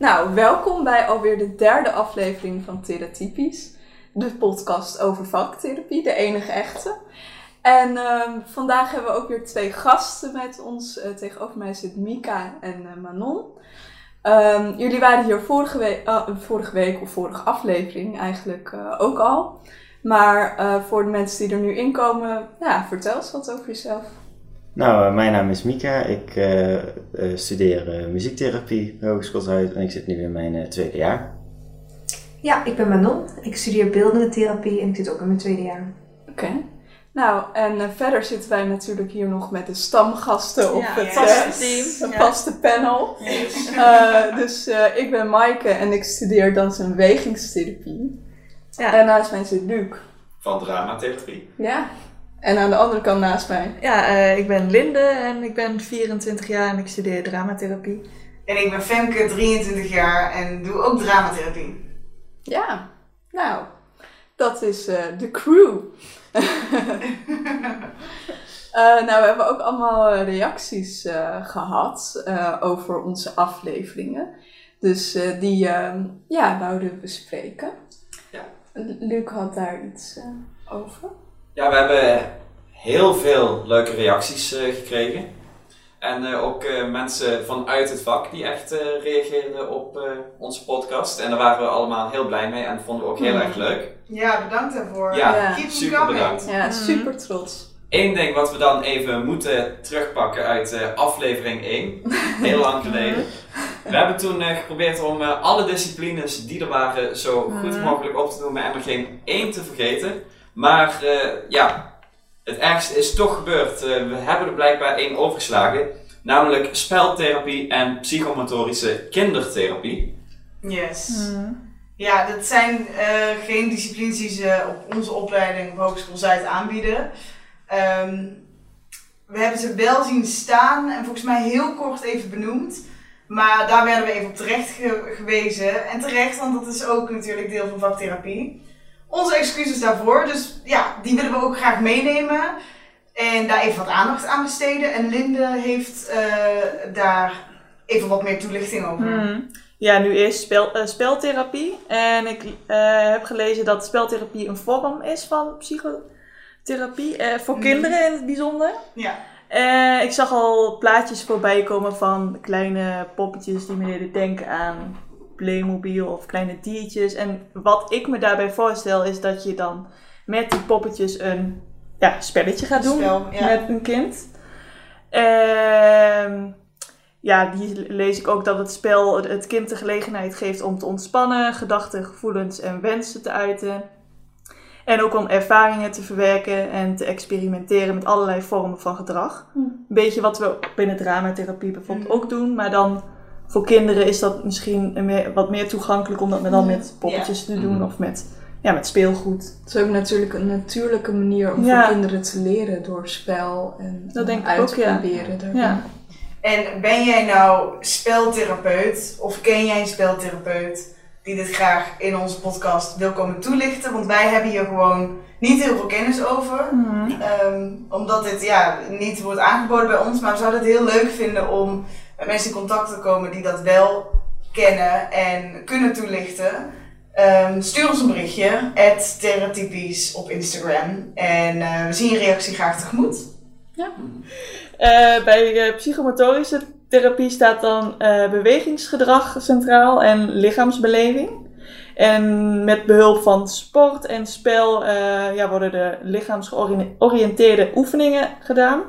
Nou, welkom bij alweer de derde aflevering van Theratypisch. De podcast over vaktherapie, de enige echte. En ehm, vandaag hebben we ook weer twee gasten met ons. Eh, tegenover mij zit Mika en eh, Manon. Ehm, jullie waren hier vorige, week, ah, vorige week of vorige aflevering eigenlijk eh, ook al. Maar voor de mensen die er nu inkomen, ja, vertel eens wat over jezelf. Nou, mijn naam is Mika. Ik studeer muziektherapie Hogeschool Zuid en ik zit nu in mijn tweede jaar. Ja, ik ben Manon. Ik studeer beeldende therapie en ik zit ook in mijn tweede jaar. Oké. Nou, en eh, verder zitten wij natuurlijk hier nog met de stamgasten op het uh, vaste panel. Uh, dus ik ben Maaike en ik studeer dans- en bewegingstherapie. Ja. En naast mij zit Luc. Van dramatherapie. Ja. En aan de andere kant naast mij. Ja, ik ben Linde en ik ben 24 jaar en ik studeer dramatherapie. En ik ben Femke, 23 jaar en doe ook dramatherapie. Ja, nou, dat is de crew. Uh, nou, we hebben ook allemaal eh, reacties uh, gehad over onze afleveringen. Dus die ehm, ja, wouden we bespreken. Ja. Luc had daar iets over. Ja, we hebben heel veel leuke reacties gekregen. En ook mensen vanuit het vak die echt reageerden op onze podcast. En daar waren we allemaal heel blij mee en vonden we ook heel mm. erg leuk. Ja, bedankt daarvoor. Ja, super bedankt. Ja, mm-hmm. super trots. Eén ding wat we dan even moeten terugpakken uit uh, aflevering 1, heel lang geleden. We hebben toen uh, geprobeerd om uh, alle disciplines die er waren zo goed Mm-hmm. mogelijk op te noemen en er geen één te vergeten. Maar ja, het ergste is toch gebeurd. we hebben er blijkbaar één overgeslagen, namelijk speltherapie en psychomotorische kindertherapie. Yes. Mm. Ja, dat zijn geen disciplines die ze op onze opleiding op Hogeschool Zuid aanbieden. Ehm, we hebben ze wel zien staan en volgens mij heel kort even benoemd. Maar daar werden we even op terecht gewezen. En terecht, want dat is ook natuurlijk deel van vaktherapie. Onze excuses daarvoor. Dus ja, die willen we ook graag meenemen. En daar even wat aandacht aan besteden. En Linde heeft uh, daar even wat meer toelichting over. Hmm. Ja, nu eerst spel, uh, speltherapie. En ik uh, heb gelezen dat speltherapie een vorm is van psychotherapie. Voor mm. kinderen in het bijzonder. Ja. Ik zag al plaatjes voorbij komen van kleine poppetjes die me deden denken aan Playmobil of kleine diertjes. En wat ik me daarbij voorstel is dat je dan met die poppetjes een ja, spelletje gaat doen Spel, ja. met een kind. Uh, ja, die lees ik ook dat het spel het kind de gelegenheid geeft om te ontspannen, gedachten, gevoelens en wensen te uiten. En ook om ervaringen te verwerken en te experimenteren met allerlei vormen van gedrag. Hm. Een beetje wat we binnen dramatherapie bijvoorbeeld ook doen, maar dan voor kinderen is dat misschien een meer, wat meer toegankelijk om dat dan met poppetjes te doen of met, ja, met speelgoed. Het is ook natuurlijk een natuurlijke manier om Ja. voor kinderen te leren door spel en Dat denk ik ook, te ja. proberen. daarin. Ja. En ben jij nou speltherapeut of ken jij een speltherapeut die dit graag in onze podcast wil komen toelichten? Want wij hebben hier gewoon niet heel veel kennis over. Mhm. Ehm, omdat dit ja, niet wordt aangeboden bij ons. Maar we zouden het heel leuk vinden om met mensen in contact te komen die dat wel kennen en kunnen toelichten. Ehm, stuur ons een berichtje, theratypies op Instagram. En eh, we zien je reactie graag tegemoet. Eh, bij eh, psychomotorische therapie staat dan bewegingsgedrag centraal en lichaamsbeleving. En met behulp van sport en spel ja, worden de lichaamsgeoriënteerde oefeningen gedaan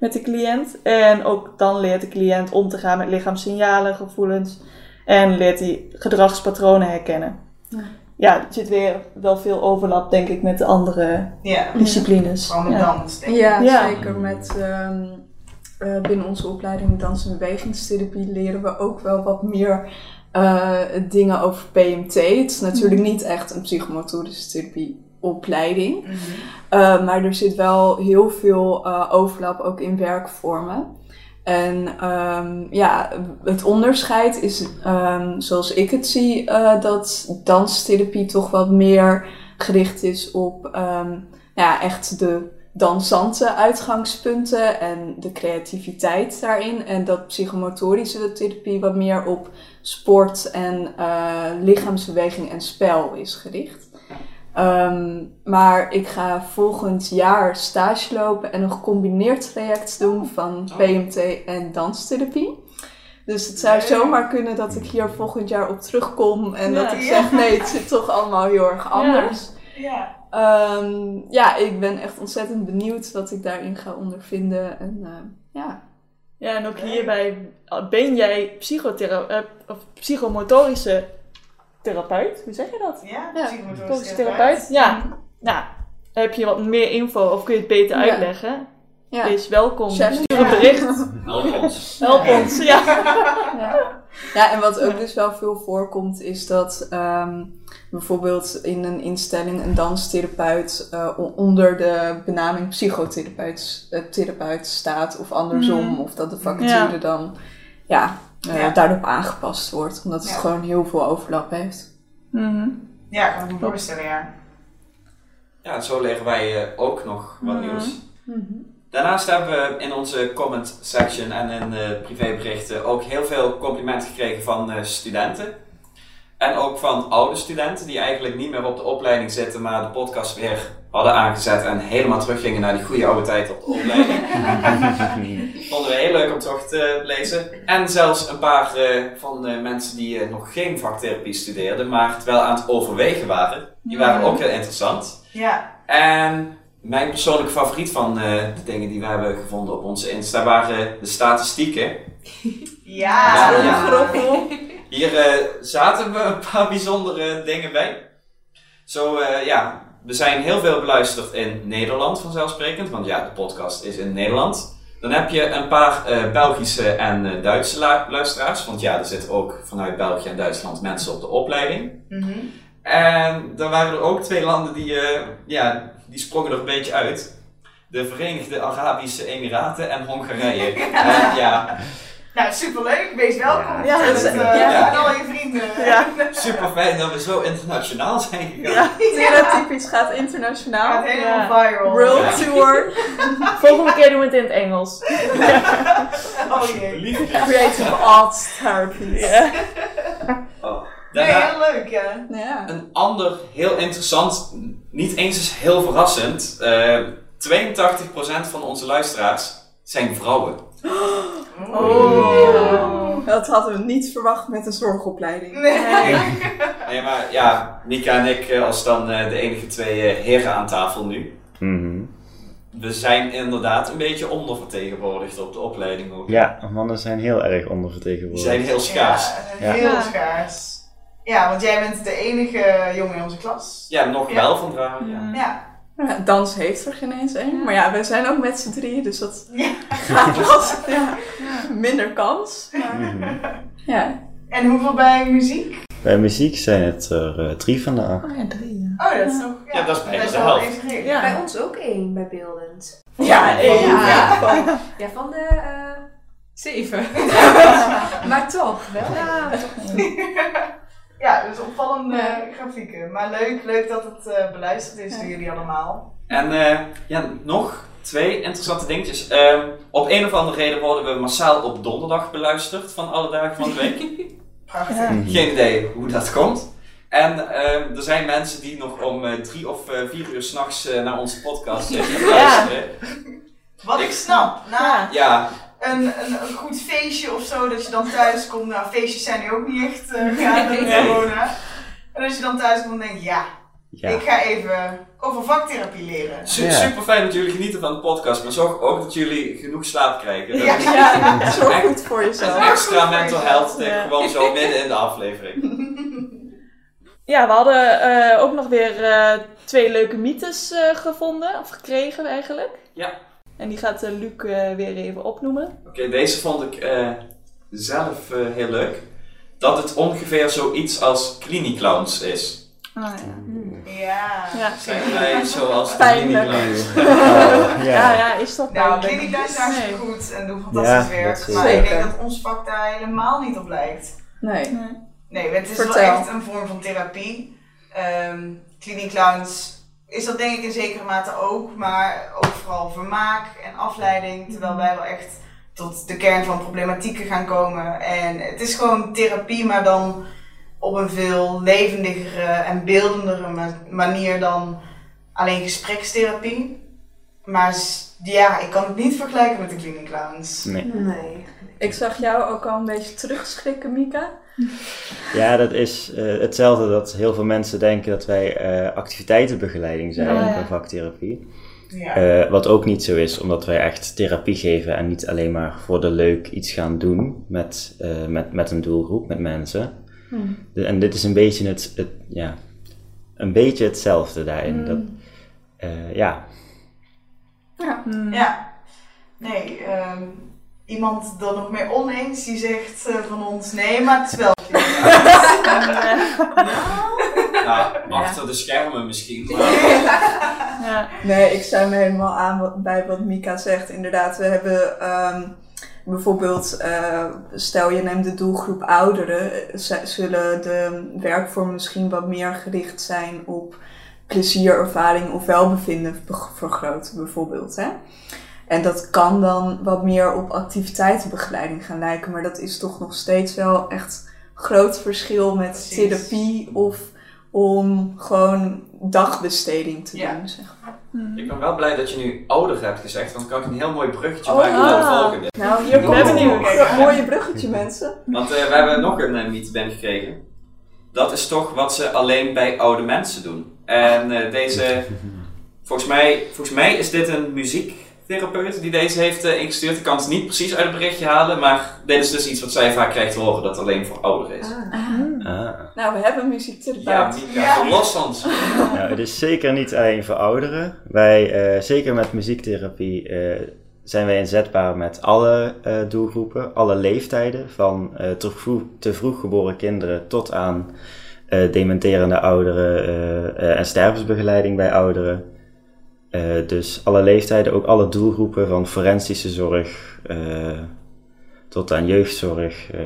met de cliënt. En ook dan leert de cliënt om te gaan met lichaamssignalen, gevoelens en leert hij gedragspatronen herkennen. Ja. Ja, er zit weer wel veel overlap, denk ik, met de andere Ja, disciplines. gewoon met Ja. dans, denk ik. Ja, Ja. zeker. Met, ehm, eh, binnen onze opleiding dans- en bewegingstherapie leren we ook wel wat meer eh, dingen over PMT. Het is natuurlijk niet echt een psychomotorische therapieopleiding. Mhm. Uh, maar er zit wel heel veel uh, overlap ook in werkvormen. En um, ja, het onderscheid is, um, zoals ik het zie, uh, dat danstherapie toch wat meer gericht is op um, ja, echt de dansante uitgangspunten en de creativiteit daarin. En dat psychomotorische therapie wat meer op sport en eh, lichaamsbeweging en spel is gericht. Ehm, maar ik ga volgend jaar stage lopen en een gecombineerd traject doen van Oh. PMT en danstherapie. Dus het zou zomaar kunnen dat ik hier volgend jaar op terugkom en Ja. dat ik Ja. zeg: nee, het zit toch allemaal heel erg anders. Ja. Ehm, ja, ik ben echt ontzettend benieuwd wat ik daarin ga ondervinden. En eh, ja. Ja, en ook hierbij ben jij psychothera- eh, of psychomotorische therapeut. Hoe zeg je dat? Ja, therapeut? Ja. Nou, heb je wat meer info of kun je het beter Ja. uitleggen? Ja. Wees welkom. Challenge. Stuur een bericht. Help ons. Help ons. Ja. Ja. ja, en wat ook dus wel veel voorkomt, is dat ehm, bijvoorbeeld in een instelling een danstherapeut eh, onder de benaming psychotherapeut eh, therapeut staat, of andersom, Mhm. of dat de vacature Ja. dan ja, eh, Ja. daarop aangepast wordt, omdat het Ja. gewoon heel veel overlap heeft. Mhm. Ja, kan ik me voorstellen, ja. Ja, zo leren wij eh, ook nog wat Mhm. nieuws. Daarnaast hebben we in onze comment section en in de privéberichten ook heel veel complimenten gekregen van eh, studenten. En ook van oude studenten die eigenlijk niet meer op de opleiding zitten, maar de podcast weer hadden aangezet en helemaal teruggingen naar die goede oude tijd op de opleiding. Vonden we heel leuk om terug te lezen. En zelfs een paar eh, van de mensen die eh, nog geen vaktherapie studeerden, maar het wel aan het overwegen waren. Die waren ook heel interessant. Ja. En mijn persoonlijke favoriet van eh, de dingen die we hebben gevonden op onze Insta waren de statistieken. Ja. Ja, ja. Hier eh, zaten we een paar bijzondere dingen bij. Zo, eh, ja, we zijn heel veel beluisterd in Nederland vanzelfsprekend, want ja, de podcast is in Nederland. Dan heb je een paar eh, Belgische en Duitse lu- luisteraars, want ja, er zitten ook vanuit België en Duitsland mensen op de opleiding. Mhm. En dan waren er ook twee landen die, ja, die sprongen er een beetje uit. De Verenigde Arabische Emiraten en Hongarije. En ja, Nou, superleuk. Wees welkom. Ja, is- eh, ja. met al je vrienden. Ja. super fijn dat we zo internationaal zijn gegaan. Ja. Theratypisch gaat internationaal. Gaat helemaal viral. World Ja. Tour. Volgende keer doen we het in het Engels. Oh jee. Creative Arts Therapy. Ja. Oh. Nee, heel leuk, ja. Ja. een ander heel interessant, niet eens eens heel verrassend. eh 82% van onze luisteraars zijn vrouwen. Oh. Dat hadden we niet verwacht met een zorgopleiding. Nee. Nee, maar ja, Nika en ik eh, als dan eh, de enige twee eh, heren aan tafel nu. Mhm. We zijn inderdaad een beetje ondervertegenwoordigd op de opleiding ook. Ja, mannen zijn heel erg Die ondervertegenwoordigd. zijn heel schaars. Ja, heel Ja. schaars. Ja, want jij bent de enige jongen in onze klas. Ja, nog Ja. wel van vrouwen. Ja. Ja. Ja, dans heeft er geen eens één. Maar ja, we zijn ook met z'n drieën, dus dat Ja. gaat wat ja, minder kans. Maar, Mhm. ja. En hoeveel bij muziek? Bij muziek zijn het er eh, drie vandaag. Oh ja, drie. Oh, dat is nog ja, Ja, dat is bijna de helft. Bij ons ook één, bij beeldend. Ja, één. Ja. Ja. van- Ja, van de eh, zeven. maar toch, wel. Ja, toch. Ja, dus opvallende Ja. grafieken. Maar leuk, leuk dat het eh, beluisterd is door jullie allemaal. En eh, ja, nog twee interessante dingetjes. Ehm, op een of andere reden worden we massaal op donderdag beluisterd van alle dagen van de week. Prachtig. Ja. Mhm. Geen idee hoe dat komt. En ehm, er zijn mensen die nog om eh, drie of eh, vier uur s'nachts eh naar onze podcast luisteren. Wat ik snap, na Ja. Een, een, een goed feestje of zo, dat je dan thuis komt. Nou, feestjes zijn nu ook niet echt uh, gaan met Nee. corona. En als je dan thuis komt, dan denk je, ja, Ja. ik ga even over vaktherapie leren. su- Ja. super fijn dat jullie genieten van de podcast, maar zorg ook dat jullie genoeg slaap krijgen. Dat Ja. is Ja, zorg goed voor een jezelf. extra mental health tip, Ja. gewoon zo midden in de aflevering. Ja, we hadden eh, ook nog weer eh, twee leuke mythes eh, gevonden, of gekregen eigenlijk. Ja. En die gaat eh, Luc eh, weer even opnoemen. Oké, deze vond ik eh, zelf eh, heel leuk. Dat het ongeveer zoiets als cliniclowns is. Ah, ja. Ja. Ja. Zijn wij zoals de Pijnlijk. Oh, Ja, ja. ja, is dat Nou, is hartstikke Nee. goed en doen fantastisch Ja, werk. Maar ik denk dat ons vak daar helemaal niet op lijkt. Nee. Nee, het is Vertel. wel echt een vorm van therapie. Ehm Clinic Clowns is dat denk ik in zekere mate ook, maar ook vooral vermaak en afleiding. Terwijl wij wel echt tot de kern van problematieken gaan komen. En het is gewoon therapie, maar dan op een veel levendigere en beeldendere ma- manier dan alleen gesprekstherapie. Maar ja, ik kan het niet vergelijken met de Cleaning Clowns. Nee. Nee. Ik zag jou ook al een beetje terugschrikken, Mika. Ja, dat is eh, hetzelfde dat heel veel mensen denken dat wij eh, activiteitenbegeleiding zijn Ja, ja. bij vaktherapie. Ja. Eh, wat ook niet zo is, omdat wij echt therapie geven en niet alleen maar voor de leuk iets gaan doen met, eh, met, met een doelgroep, met mensen. De- en dit is een beetje, het, het, ja, een beetje hetzelfde daarin. Dat, eh, ja, Ja. Hmm. Ja, nee, ehm, iemand er nog mee oneens die zegt eh, van ons nee, maar het is wel. Ja, achter de schermen misschien. Maar Ja. Nee, ik sluit me helemaal aan bij wat Mika zegt. Inderdaad, we hebben ehm, bijvoorbeeld, eh, stel je neemt de doelgroep ouderen, z- zullen de werkvormen misschien wat meer gericht zijn op plezierervaring of welbevinden be- vergroten, bijvoorbeeld. Hè? En dat kan dan wat meer op activiteitenbegeleiding gaan lijken, maar dat is toch nog steeds wel echt groot verschil met Precies. therapie of om gewoon dagbesteding te Ja. doen, zeg maar. ik ben wel blij dat je nu ouder hebt gezegd, want dan kan ik een heel mooi bruggetje Oh, maken naar de volgende. Nou, hier komt ben een mooie bruggetje, mensen. Want eh, we hebben nog een uh, mythe binnengekregen. Dat is toch wat ze alleen bij oude mensen doen. En eh, deze, volgens mij, volgens mij is dit een muziektherapeut die deze heeft eh, ingestuurd. Ik kan het niet precies uit het berichtje halen, maar dit is dus iets wat zij vaak krijgt te horen, dat het alleen voor ouderen is. Ah. ah. Nou, we hebben een muziektherapeut. Ja, Ja. ons. Nou, het is zeker niet alleen voor ouderen. Wij, eh, zeker met muziektherapie, eh, zijn wij inzetbaar met alle eh, doelgroepen, alle leeftijden, van eh, te, vroeg, te vroeg geboren kinderen tot aan eh, dementerende ouderen eh, eh, en stervensbegeleiding bij ouderen. Eh, dus alle leeftijden, ook alle doelgroepen van forensische zorg eh, tot aan jeugdzorg. eh,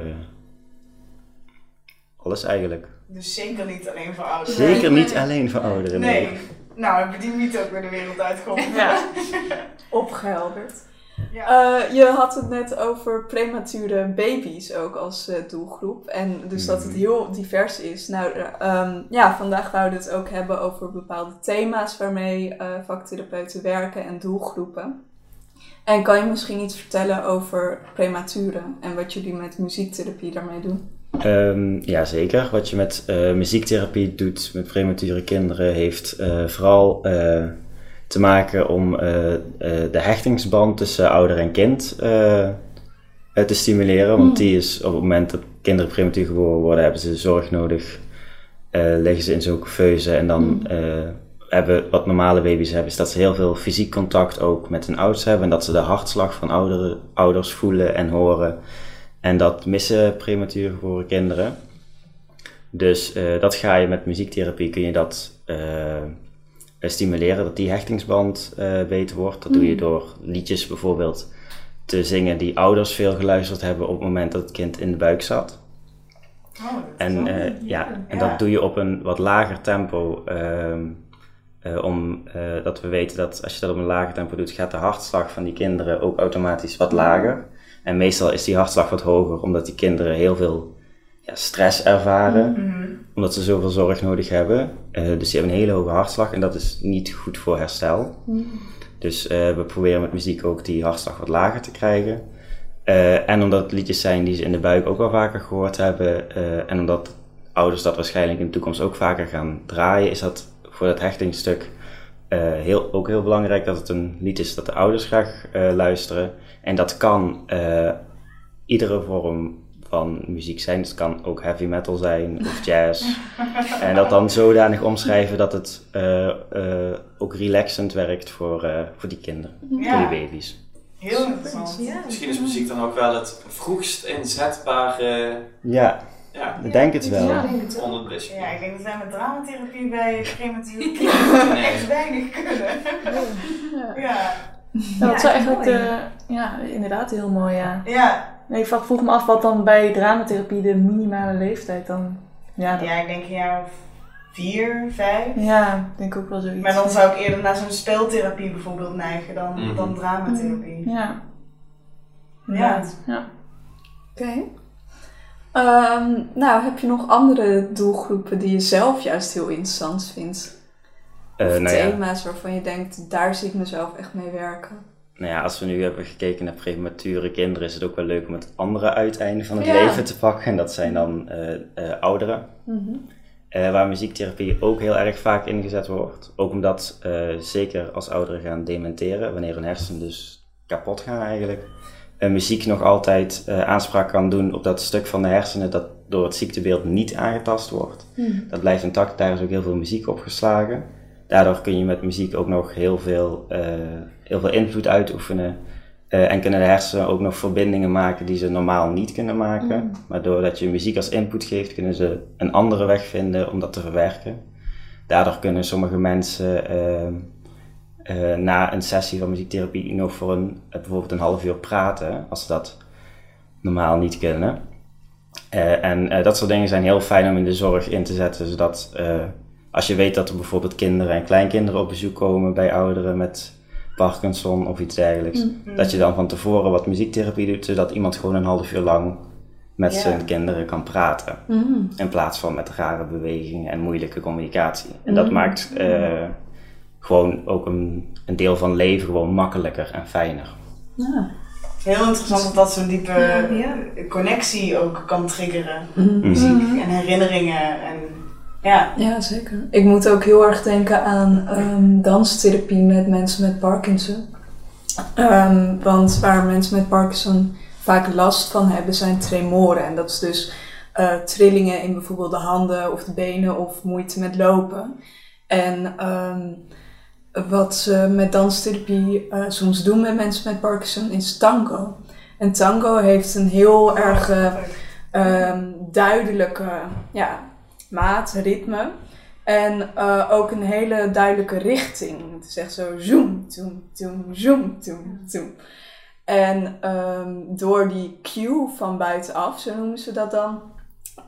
alles eigenlijk. Dus zeker niet alleen voor ouderen. Zeker niet alleen voor ouderen. Nee. Nou, hebben die mythe ook weer de wereld uitgeholpen. Ja. Opgehelderd. Ja. Eh, je had het net over premature baby's ook als eh, doelgroep. En dus dat het Mhm. heel divers is. Nou, eh, ehm, ja, vandaag wouden we het ook hebben over bepaalde thema's waarmee vaktherapeuten werken en doelgroepen. En kan je misschien iets vertellen over prematuren en wat jullie met muziektherapie daarmee doen? Ehm ja, zeker. Wat je met muziektherapie doet met premature kinderen heeft vooral te maken om eh, eh, de hechtingsband tussen ouder en kind eh, te stimuleren. Want die is op het moment dat kinderen prematuur geboren worden, hebben ze zorg nodig. liggen ze in zo'n couveuse en dan eh, hebben wat normale baby's hebben, is dat ze heel veel fysiek contact ook met hun ouders hebben. En dat ze de hartslag van ouderen, ouders voelen en horen. En dat missen prematuur geboren kinderen. Dus dat ga je met muziektherapie, kun je dat stimuleren, dat die hechtingsband eh, beter wordt. Dat doe je door liedjes bijvoorbeeld te zingen die ouders veel geluisterd hebben op het moment dat het kind in de buik zat. Oh, En, eh, ja, en Ja. dat doe je op een wat lager tempo. ehm, eh, om, eh, dat we weten dat als je dat op een lager tempo doet, gaat de hartslag van die kinderen ook automatisch wat lager. En meestal is die hartslag wat hoger, omdat die kinderen heel veel ja, stress ervaren, Mhm. Omdat ze zoveel zorg nodig hebben. Eh, dus die hebben een hele hoge hartslag en dat is niet goed voor herstel. Dus eh, we proberen met muziek ook die hartslag wat lager te krijgen. Eh, en omdat het liedjes zijn die ze in de buik ook wel vaker gehoord hebben. en omdat ouders dat waarschijnlijk in de toekomst ook vaker gaan draaien, is dat voor dat hechtingsstuk eh, heel, ook heel belangrijk dat het een lied is dat de ouders graag luisteren. En dat kan iedere vorm van muziek zijn. Dus het kan ook heavy metal zijn of jazz. en dat dan zodanig omschrijven dat het eh, eh, ook relaxend werkt voor, eh, voor die kinderen, Ja. voor die baby's. Heel interessant. Ja. Misschien is muziek dan ook wel het vroegst inzetbare Ja, ja, ik denk het wel. Ja, ik denk het wel. Ja, ik denk dat wij met dramatherapie bij premature kinderen echt weinig kunnen. Ja. Ja, dat is Ja, eigenlijk eh, ja, inderdaad heel mooi, ja. Ja. Nee, ik vroeg vroeg me af wat dan bij dramatherapie de minimale leeftijd dan... Ja, dat- ja, ik denk een jaar of vier, vijf. Ja, ik denk ook wel zoiets. Maar dan zou ik eerder naar zo'n speltherapie bijvoorbeeld neigen dan, Mhm. dan dramatherapie. Ja. Ja. Ja. Oké. Ehm, nou, heb je nog andere doelgroepen die je zelf juist heel interessant vindt? Eh, Of nou, ja, thema's waarvan je denkt, daar zie ik mezelf echt mee werken. Nou ja, als we nu hebben gekeken naar premature kinderen, is het ook wel leuk om het andere uiteinde van het Ja. leven te pakken. En dat zijn dan eh, eh, ouderen. Mhm. Eh, waar muziektherapie ook heel erg vaak ingezet wordt. Ook omdat, zeker als ouderen gaan dementeren, wanneer hun hersenen dus kapot gaan eigenlijk, muziek nog altijd aanspraak kan doen op dat stuk van de hersenen dat door het ziektebeeld niet aangetast wordt. Mhm. Dat blijft intact, daar is ook heel veel muziek opgeslagen. Daardoor kun je met muziek ook nog heel veel, eh, heel veel invloed uitoefenen. Eh, en kunnen de hersenen ook nog verbindingen maken die ze normaal niet kunnen maken. Mm. Maar doordat je muziek als input geeft, kunnen ze een andere weg vinden om dat te verwerken. Daardoor kunnen sommige mensen eh, na een sessie van muziektherapie nog voor een, bijvoorbeeld een half uur praten, als ze dat normaal niet kunnen. En dat soort dingen zijn heel fijn om in de zorg in te zetten, zodat als je weet dat er bijvoorbeeld kinderen en kleinkinderen op bezoek komen bij ouderen met Parkinson of iets dergelijks, Mm. dat je dan van tevoren wat muziektherapie doet, zodat iemand gewoon een half uur lang met zijn kinderen kan praten. Mhm. In plaats van met rare bewegingen en moeilijke communicatie. En dat Mm. maakt eh, gewoon ook een, een deel van leven gewoon makkelijker en fijner. Ja. Heel interessant dat dat zo'n diepe Ja. connectie ook kan triggeren. Muziek. En herinneringen. En, ja. Ja, zeker. Ik moet ook heel erg denken aan ehm, danstherapie met mensen met Parkinson. Ehm, want waar mensen met Parkinson vaak last van hebben, zijn tremoren. En dat is dus eh, trillingen in bijvoorbeeld de handen of de benen of moeite met lopen. En ehm, wat ze met danstherapie eh, soms doen met mensen met Parkinson is tango. En tango heeft een heel erg duidelijke ja, maat, ritme. En eh, ook een hele duidelijke richting. Het is echt zo zoom, zoom, zoom, zoom, zoom, zoom. En ehm, door die cue van buitenaf, zo noemen ze dat dan,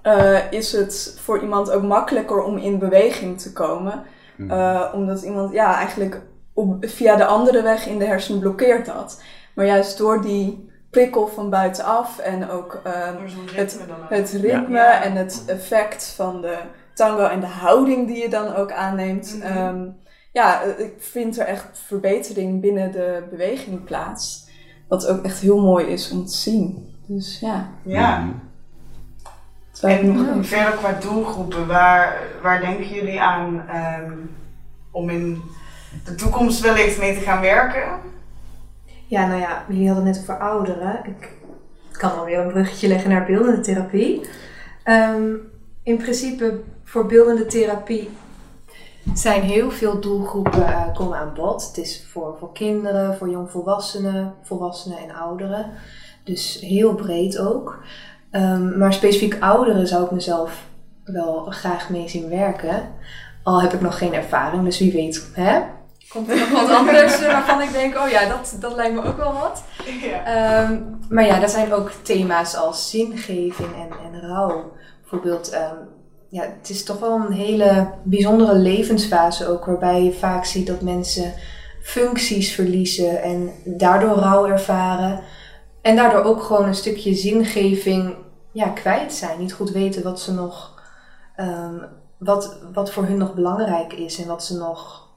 eh, is het voor iemand ook makkelijker om in beweging te komen. Mhm. Eh, omdat iemand ja, eigenlijk op, via de andere weg in de hersenen blokkeert dat. Maar juist door die prikkel van buitenaf en ook ehm, het- ook. het ritme Ja. en het effect van de tango en de houding die je dan ook aanneemt. Mhm. Ehm, ja, eh, ik vind er echt verbetering binnen de beweging plaats. Wat ook echt heel mooi is om te zien. Dus ja, Ja. Mhm. nog En even. verder qua doelgroepen, waar, waar denken jullie aan ehm, om in de toekomst wellicht mee te gaan werken? Ja, nou ja, jullie hadden het net over ouderen. Ik kan alweer een bruggetje leggen naar beeldende therapie. Ehm, in principe, voor beeldende therapie zijn heel veel doelgroepen eh, komen aan bod. Het is voor, voor kinderen, voor jongvolwassenen, volwassenen en ouderen. Dus heel breed ook. Ehm, maar specifiek ouderen zou ik mezelf wel graag mee zien werken. Al heb ik nog geen ervaring, dus wie weet, hè? Komt er nog wat anders eh, waarvan ik denk, oh ja, dat, dat lijkt me ook wel wat. Ja. Ehm, maar ja, er zijn ook thema's als zingeving en, en rouw. Bijvoorbeeld, ehm, ja, het is toch wel een hele bijzondere levensfase ook, waarbij je vaak ziet dat mensen functies verliezen en daardoor rouw ervaren. En daardoor ook gewoon een stukje zingeving ja, kwijt zijn. Niet goed weten wat ze nog, ehm, wat, wat voor hun nog belangrijk is en wat ze nog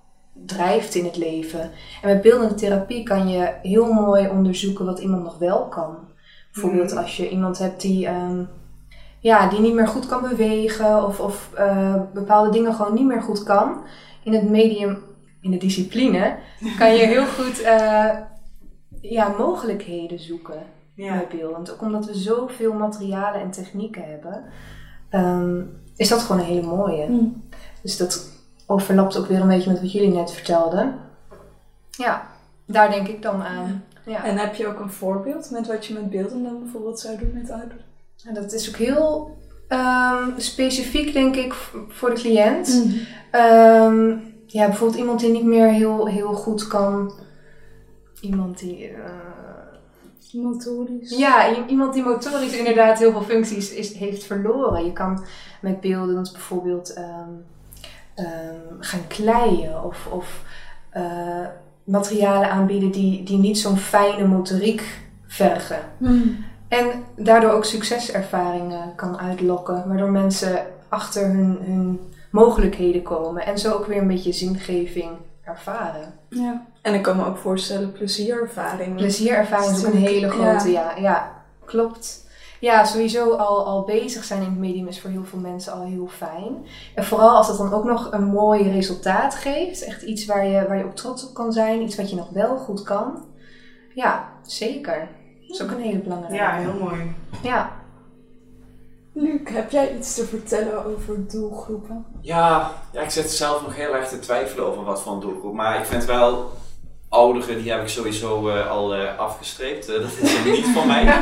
drijft in het leven. En met beeldende therapie kan je heel mooi onderzoeken wat iemand nog wel kan. Bijvoorbeeld Mhm. als je iemand hebt die, ehm, ja, die niet meer goed kan bewegen of, of eh, bepaalde dingen gewoon niet meer goed kan. In het medium, in de discipline, kan je heel goed eh, ja, mogelijkheden zoeken Ja. bij beeldend. Ook omdat we zoveel materialen en technieken hebben, ehm, is dat gewoon een hele mooie. Mm. Dus dat overlapt ook weer een beetje met wat jullie net vertelden. Ja, daar denk ik dan aan. Ja. En heb je ook een voorbeeld met wat je met beelden dan bijvoorbeeld zou doen met ouderen? En dat is ook heel ehm, specifiek, denk ik, voor de cliënt. Ehm, ja, bijvoorbeeld iemand die niet meer heel, heel goed kan. Iemand die. eh, Motorisch. ja, iemand die motorisch inderdaad heel veel functies is, heeft verloren. Je kan met beelden bijvoorbeeld ehm, ehm, gaan kleien of, of eh, materialen aanbieden die, die niet zo'n fijne motoriek vergen. En daardoor ook succeservaringen kan uitlokken, waardoor mensen achter hun, hun mogelijkheden komen en zo ook weer een beetje zingeving ervaren. Ja. En ik kan me ook voorstellen plezierervaring. Plezierervaring is ook een hele grote, ja, ja, klopt. Ja, sowieso al, al bezig zijn in het medium is voor heel veel mensen al heel fijn. En vooral als het dan ook nog een mooi resultaat geeft. Echt iets waar je, waar je ook trots op kan zijn. Iets wat je nog wel goed kan. Ja, zeker. Dat is ook een hele belangrijke. Ja, heel mooi. Ja. Luc, heb jij iets te vertellen over doelgroepen? Ja, ja, ik zit zelf nog heel erg te twijfelen over wat voor een doelgroep. Maar ik vind wel, ouderen, die heb ik sowieso eh, al eh, afgestreept. Eh, dat is niet voor mij.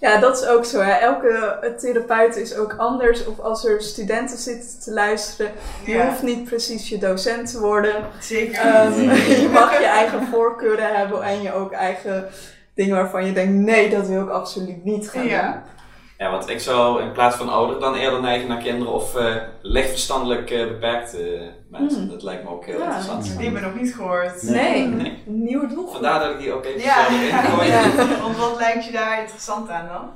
Ja, dat is ook zo. Hè. Elke therapeut is ook anders. Of als er studenten zitten te luisteren, je Ja, hoeft niet precies je docent te worden. zeker. Ehm, je mag je eigen voorkeuren hebben en je ook eigen dingen waarvan je denkt, nee, dat wil ik absoluut niet gaan Ja. doen. Ja, want ik zou in plaats van ouder dan eerder neigen naar kinderen of eh lichtverstandelijk eh, beperkte mensen. Hmm. Dat lijkt me ook heel Ja. interessant. Die hebben we nog niet gehoord. Nee, Nee. een nieuwe doelgroep. Vandaar dat ik die ook even Ja. ingooi. Ja. Want wat lijkt je daar interessant aan dan?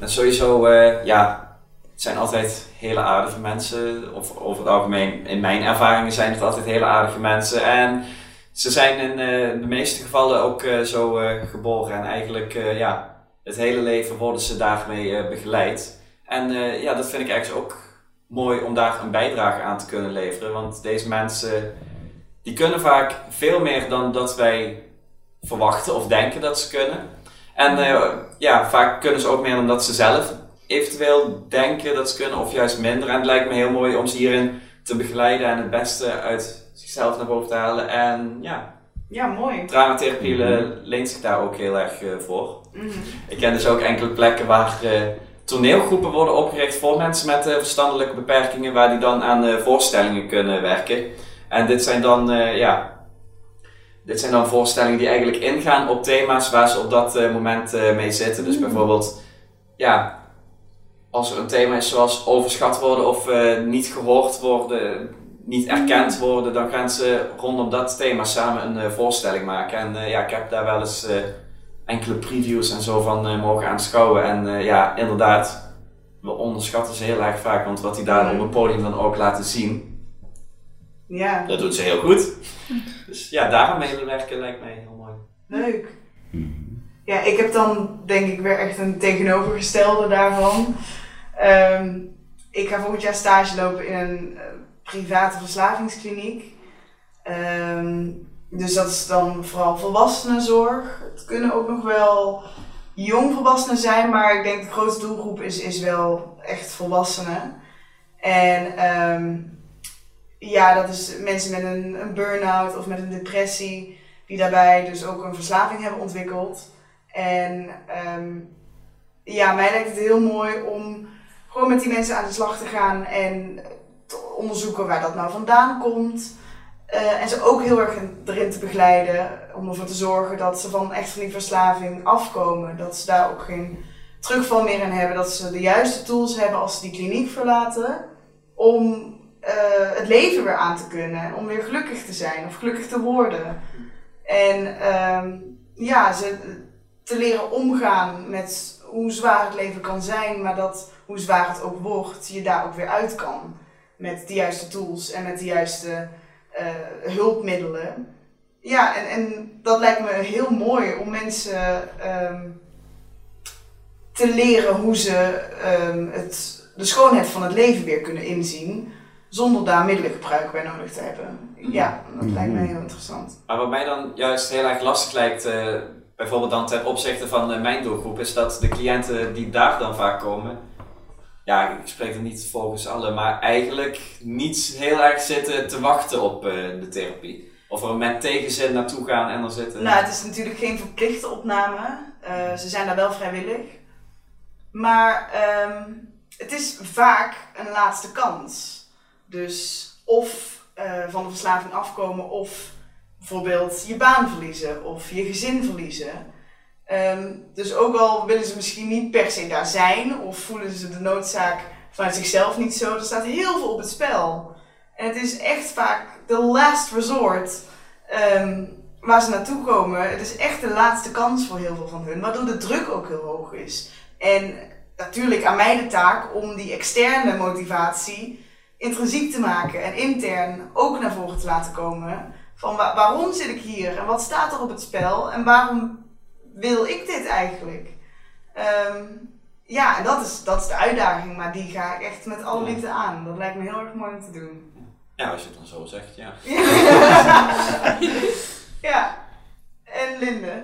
En sowieso, eh, ja, het zijn altijd hele aardige mensen. Of over het algemeen, in mijn ervaringen zijn het altijd hele aardige mensen. En ze zijn in eh, de meeste gevallen ook eh, zo eh, geboren. En eigenlijk, eh, ja, het hele leven worden ze daarmee eh, begeleid. En eh, ja, dat vind ik eigenlijk ook mooi om daar een bijdrage aan te kunnen leveren. Want deze mensen, die kunnen vaak veel meer dan dat wij verwachten of denken dat ze kunnen. En eh, ja, vaak kunnen ze ook meer dan dat ze zelf eventueel denken dat ze kunnen, of juist minder. En het lijkt me heel mooi om ze hierin te begeleiden en het beste uit zichzelf naar boven te halen. En ja, Ja, mooi. dramatherapie eh, leent zich daar ook heel erg eh, voor. Mhm. Ik ken dus ook enkele plekken waar eh, toneelgroepen worden opgericht voor mensen met eh, verstandelijke beperkingen, waar die dan aan eh, voorstellingen kunnen werken. En dit zijn dan, eh, ja, dit zijn dan voorstellingen die eigenlijk ingaan op thema's waar ze op dat eh, moment eh, mee zitten. Dus bijvoorbeeld, ja, als er een thema is zoals overschat worden of eh, niet gehoord worden, niet erkend worden, dan gaan ze rondom dat thema samen een eh, voorstelling maken. En eh, ja, ik heb daar wel eens eh, enkele previews en zo van eh, mogen aanschouwen. En eh, ja, inderdaad, we onderschatten ze heel erg vaak, want wat die daar op het podium dan ook laten zien, Ja, dat doet ze heel goed. Dus ja, daarom mee werken lijkt mij heel mooi. leuk. Ja, ik heb dan denk ik weer echt een tegenovergestelde daarvan. Ehm, ik ga volgend jaar stage lopen in een eh, private verslavingskliniek. Ehm, dus dat is dan vooral volwassenenzorg. Het kunnen ook nog wel jongvolwassenen zijn, maar ik denk de grootste doelgroep is, is wel echt volwassenen. En ehm, ja, dat is mensen met een, een burn-out of met een depressie, die daarbij dus ook een verslaving hebben ontwikkeld. En ehm, ja, mij lijkt het heel mooi om gewoon met die mensen aan de slag te gaan en onderzoeken waar dat nou vandaan komt. Eh, en ze ook heel erg in- erin te begeleiden om ervoor te zorgen dat ze van echt van die verslaving afkomen. Dat ze daar ook geen terugval meer in hebben. Dat ze de juiste tools hebben als ze die kliniek verlaten om eh, het leven weer aan te kunnen. Om weer gelukkig te zijn of gelukkig te worden. En ehm, ja, ze te leren omgaan met hoe zwaar het leven kan zijn, maar dat hoe zwaar het ook wordt, je daar ook weer uit kan. Met de juiste tools en met de juiste eh, hulpmiddelen. Ja, en, en dat lijkt me heel mooi om mensen ehm, te leren hoe ze ehm, het, de schoonheid van het leven weer kunnen inzien, zonder daar middelengebruik bij nodig te hebben. Ja, dat lijkt me heel interessant. Maar wat mij dan juist heel erg lastig lijkt, eh, bijvoorbeeld dan ten opzichte van eh, mijn doelgroep, is dat de cliënten die daar dan vaak komen, ja, ik spreek er niet volgens alle, maar eigenlijk niet heel erg zitten te wachten op eh, de therapie. Of er met tegenzin naartoe gaan en er zitten. Nou, het is natuurlijk geen verplichte opname. Eh, ze zijn daar wel vrijwillig. Maar ehm, het is vaak een laatste kans. Dus of eh, van de verslaving afkomen of bijvoorbeeld je baan verliezen of je gezin verliezen. Ehm, dus ook al willen ze misschien niet per se daar zijn of voelen ze de noodzaak vanuit zichzelf niet zo. Er staat heel veel op het spel. En het is echt vaak de last resort ehm, waar ze naartoe komen. Het is echt de laatste kans voor heel veel van hun, waardoor de druk ook heel hoog is. En natuurlijk aan mij de taak om die externe motivatie intrinsiek te maken en intern ook naar voren te laten komen. Van wa- waarom zit ik hier en wat staat er op het spel en waarom wil ik dit eigenlijk? Ehm, ja, en dat is, dat is de uitdaging, maar die ga ik echt met alle liefde aan. Dat lijkt me heel erg mooi om te doen. Ja, als je het dan zo zegt, ja. ja. En Linde?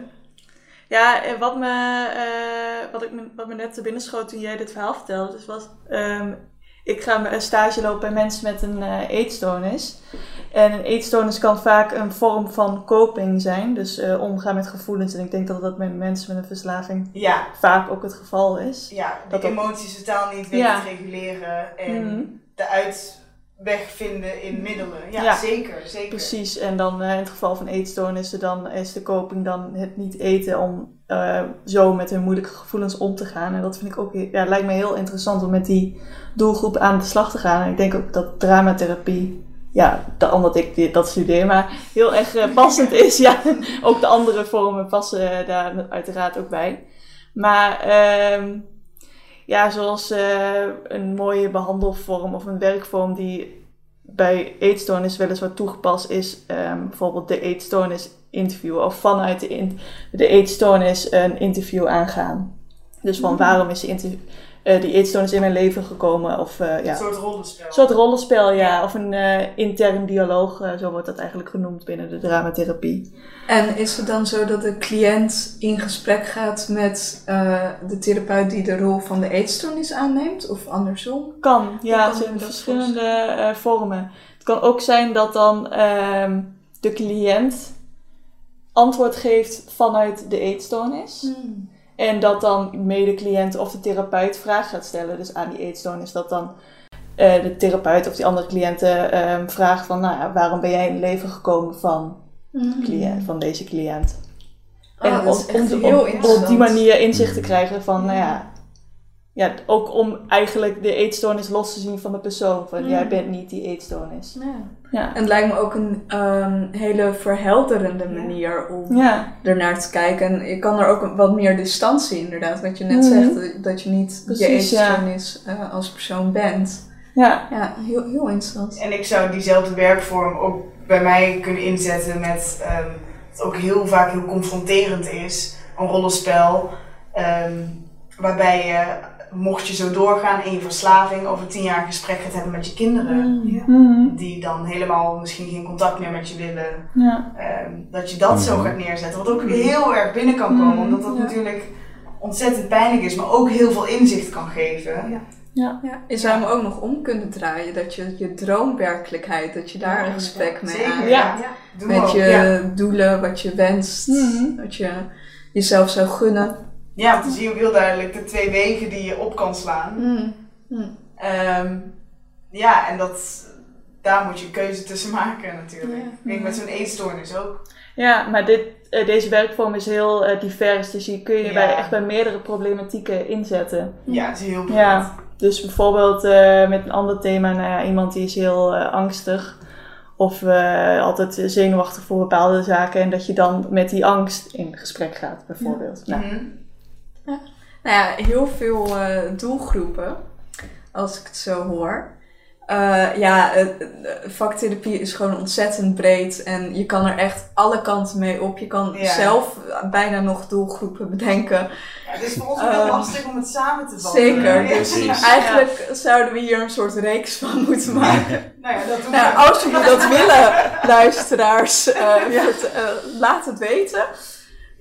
Ja, en wat me, eh, wat, ik me, wat me net te binnen schoot toen jij dit verhaal vertelde, dus was, ehm, ik ga een stage lopen bij mensen met een eh, eetstoornis. En een eetstoornis kan vaak een vorm van coping zijn, dus eh, omgaan met gevoelens. En ik denk dat dat met mensen met een verslaving Ja, vaak ook het geval is. ja de Dat emoties totaal niet weten Ja. reguleren en Mhm. de uitweg vinden in middelen. Ja, Ja. zeker, zeker. Precies, en dan eh, in het geval van eetstoornissen, dan is de coping dan het niet eten om eh, zo met hun moeilijke gevoelens om te gaan. En dat vind ik ook, ja, lijkt me heel interessant om met die doelgroep aan de slag te gaan. En ik denk ook dat dramatherapie, ja, da- omdat ik dat studeer, maar heel erg eh, passend is. Ja, ook de andere vormen passen eh, daar uiteraard ook bij. Maar ehm, ja, zoals een mooie behandelvorm of een werkvorm die bij eetstoornis wel eens wat toegepast is, ehm, bijvoorbeeld de eetstoornis interview of vanuit de, in- de eetstoornis een interview aangaan. Dus van waarom is inter- eh, die eetstoornis in mijn leven gekomen? Of eh, ja, Een soort rollenspel. een soort rollenspel, ja. Of een eh, intern dialoog, zo wordt dat eigenlijk genoemd binnen de dramatherapie. En is het dan zo dat de cliënt in gesprek gaat met de therapeut die de rol van de eetstoornis aanneemt? Of andersom? Kan, ja, kan zijn dat verschillende vormen. Het kan ook zijn dat dan ehm, de cliënt antwoord geeft vanuit de eetstoornis. En dat dan mede-cliënt of de therapeut vraag gaat stellen, dus aan die eetstoornis. Dat dan eh, de therapeut of die andere cliënten ehm, vraagt van, nou ja, waarom ben jij in het leven gekomen van, cliënt, van deze cliënt? Oh, en om, om, op die manier inzicht te krijgen van, nou ja, ja, ook om eigenlijk de eetstoornis los te zien van de persoon. Van, Mm. jij bent niet die eetstoornis. Ja. Ja. En het lijkt me ook een ehm, hele verhelderende Ja. manier om Ja, ernaar te kijken. En je kan er ook een- wat meer distantie inderdaad. Wat je net Mhm. zegt, dat- je niet Precies, je ja. eetstoornis eh, als persoon bent. ja. Ja, heel, heel interessant. En ik zou diezelfde werkvorm ook bij mij kunnen inzetten met ehm wat ook heel vaak heel confronterend is, een rollenspel. ehm, waarbij je, mocht je zo doorgaan in je verslaving, over tien jaar een gesprek gaat hebben met je kinderen. Mhm. Die dan helemaal misschien geen contact meer met je willen. ja. ehm, dat je dat zo Mhm. gaat neerzetten. Wat ook heel erg binnen kan komen, omdat dat ja. natuurlijk ontzettend pijnlijk is, maar ook heel veel inzicht kan geven. Ja, je zou hem ook nog om kunnen draaien. Dat je je droomwerkelijkheid, dat je daar een gesprek mee Zeker, aan Ja. Met je ja. doelen, wat je wenst. Mhm. Dat je jezelf zou gunnen. Ja, want dan zie je ook heel duidelijk de twee wegen die je op kan slaan. Mm. Ehm, ja, en dat, daar moet je een keuze tussen maken natuurlijk. Ik denk met zo'n eetstoornis ook. Ja, maar dit, eh, deze werkvorm is heel eh, divers, dus hier kun je Ja. bij, echt bij meerdere problematieken inzetten. Ja, het is heel breed. Ja. Dus bijvoorbeeld eh, met een ander thema, nou ja, iemand die is heel angstig of eh, altijd zenuwachtig voor bepaalde zaken en dat je dan met die angst in gesprek gaat, bijvoorbeeld. Nou, Nou ja, heel veel eh, doelgroepen, als ik het zo hoor. Eh, ja, eh, eh, vaktherapie is gewoon ontzettend breed en je kan er echt alle kanten mee op. Je kan Ja. zelf bijna nog doelgroepen bedenken. Ja, het is voor ons ook heel Ehm, lastig om het samen te vatten. Zeker, Ja. dus precies. eigenlijk zouden we hier een soort reeks van moeten maken. Nou ja, dat doen Nou, we. als jullie dat willen, luisteraars, laat het weten.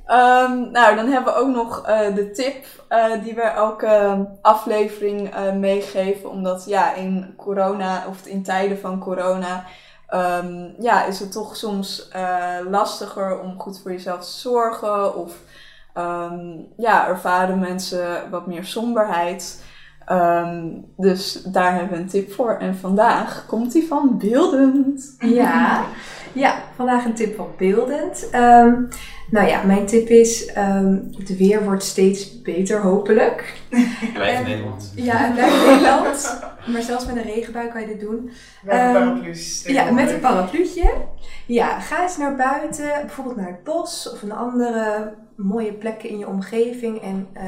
Ehm, nou, dan hebben we ook nog eh, de tip eh, die we elke aflevering eh, meegeven. Omdat ja, in corona of in tijden van corona ehm, ja, is het toch soms lastiger om goed voor jezelf te zorgen. Of ehm, ja, ervaren mensen wat meer somberheid. Ehm, dus daar hebben we een tip voor. En vandaag komt die van Beeldend. Ja, ja, vandaag een tip van beeldend. Ehm, nou ja, mijn tip is, ehm, het weer wordt steeds beter hopelijk. Blijf in Nederland. Ja, het blijft Nederland, maar zelfs met een regenbui kan je dit doen. We hebben Ehm, paraplu's. Ja, met een parapluutje. Ja, ga eens naar buiten, bijvoorbeeld naar het bos of een andere mooie plekken in je omgeving. En eh,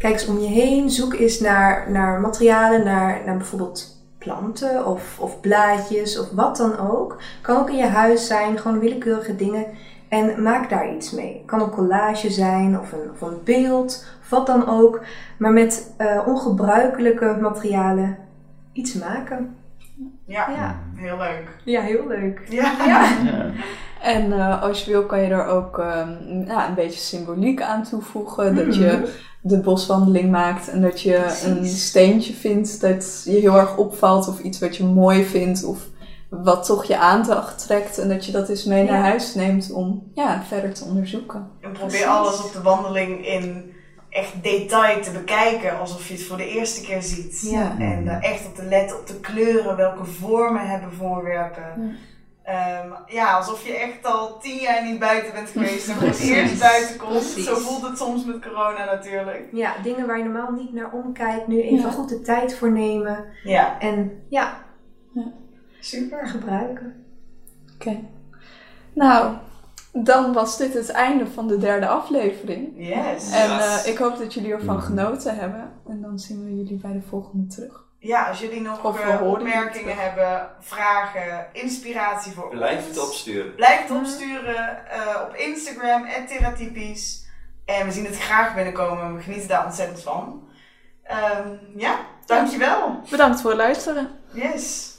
kijk eens om je heen. Zoek eens naar, naar materialen, naar, naar bijvoorbeeld planten of, of blaadjes of wat dan ook. Kan ook in je huis zijn, gewoon willekeurige dingen. En maak daar iets mee. Kan een collage zijn of een, of een beeld, of wat dan ook. Maar met eh, ongebruikelijke materialen iets maken. Ja, Ja, heel leuk. ja heel leuk. Ja. Ja. Ja. En eh, als je wil kan je er ook ehm, ja, een beetje symboliek aan toevoegen. Dat je de boswandeling maakt en dat je Precies. een steentje vindt dat je heel erg opvalt. Of iets wat je mooi vindt of wat toch je aandacht trekt. En dat je dat eens mee naar huis neemt om ja, verder te onderzoeken. En probeer Precies. alles op de wandeling in echt detail te bekijken. Alsof je het voor de eerste keer ziet. Ja. En daar echt op te letten op de kleuren. Welke vormen hebben voorwerpen. Ehm, ja, alsof je echt al tien jaar niet buiten bent geweest en voor het eerst buiten komt. Precies. Zo voelt het soms met corona natuurlijk. Ja, dingen waar je normaal niet naar omkijkt, nu even Ja. goed de tijd voor nemen. Ja, En ja, super. gebruiken. Oké. Nou, dan was dit het einde van de derde aflevering. Yes. En eh, ik hoop dat jullie ervan Mhm. genoten hebben. En dan zien we jullie bij de volgende terug. Ja, als jullie nog eh, opmerkingen hebben, vragen, inspiratie voor Blijf ons. het opsturen. Blijf het opsturen eh, op Instagram, @theratypies. En we zien het graag binnenkomen. We genieten daar ontzettend van. Ehm, ja, dankjewel. Bedankt voor het luisteren. Yes.